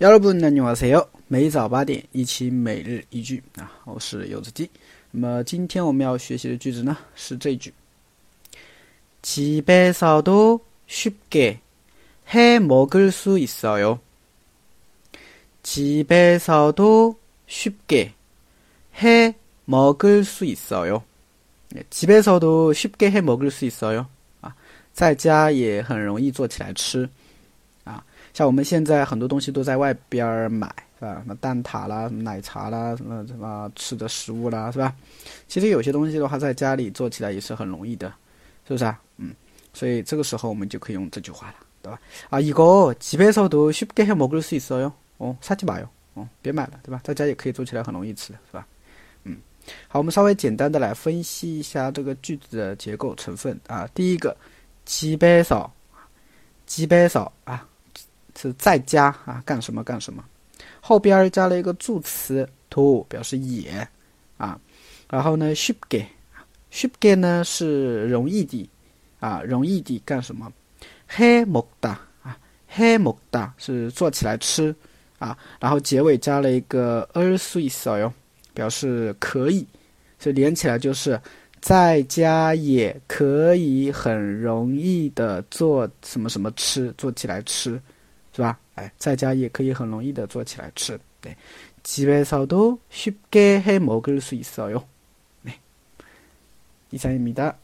여러분안녕하세요每早八点一起每日一句啊，我是柚子鸡。那么今天我们要学习的句子呢是这句：집에서도쉽게해먹을수있어요 집에서도쉽게해먹을수있어요집에서도쉽게해먹을수있어요啊，在家也很容易做起来吃。 像我们现在很多东西都在外边买，是吧？什么蛋挞啦，什么奶茶啦，什么什么吃的食物啦，是吧？其实有些东西的话，在家里做起来也是很容易的，是不是啊？嗯，所以这个时候我们就可以用这句话了，对吧？啊，이거집에서도쉽게해먹을수있어 요。 哦，사지마 요。 哦，别买了，对吧？在家也可以做起来很容易吃的，是吧？嗯，好，我们稍微简单的来分析一下这个句子的结构成分啊。第一个，집에 서， 집에서啊。 是在家啊，干什么干什么，后边加了一个助词 to 表示也啊，然后呢，shipge，shipge 呢是容易的啊，容易的干什么？he mokda 啊，he mokda 是做起来吃啊，然后结尾加了一个 a s u i s 哟，表示可以，所以连起来就是在家也可以很容易的做什么什么吃，做起来吃。是吧？哎，在家也可以很容易的做起来吃。对，집에서도쉽게해먹을수있어 요。 네， 이상입니다。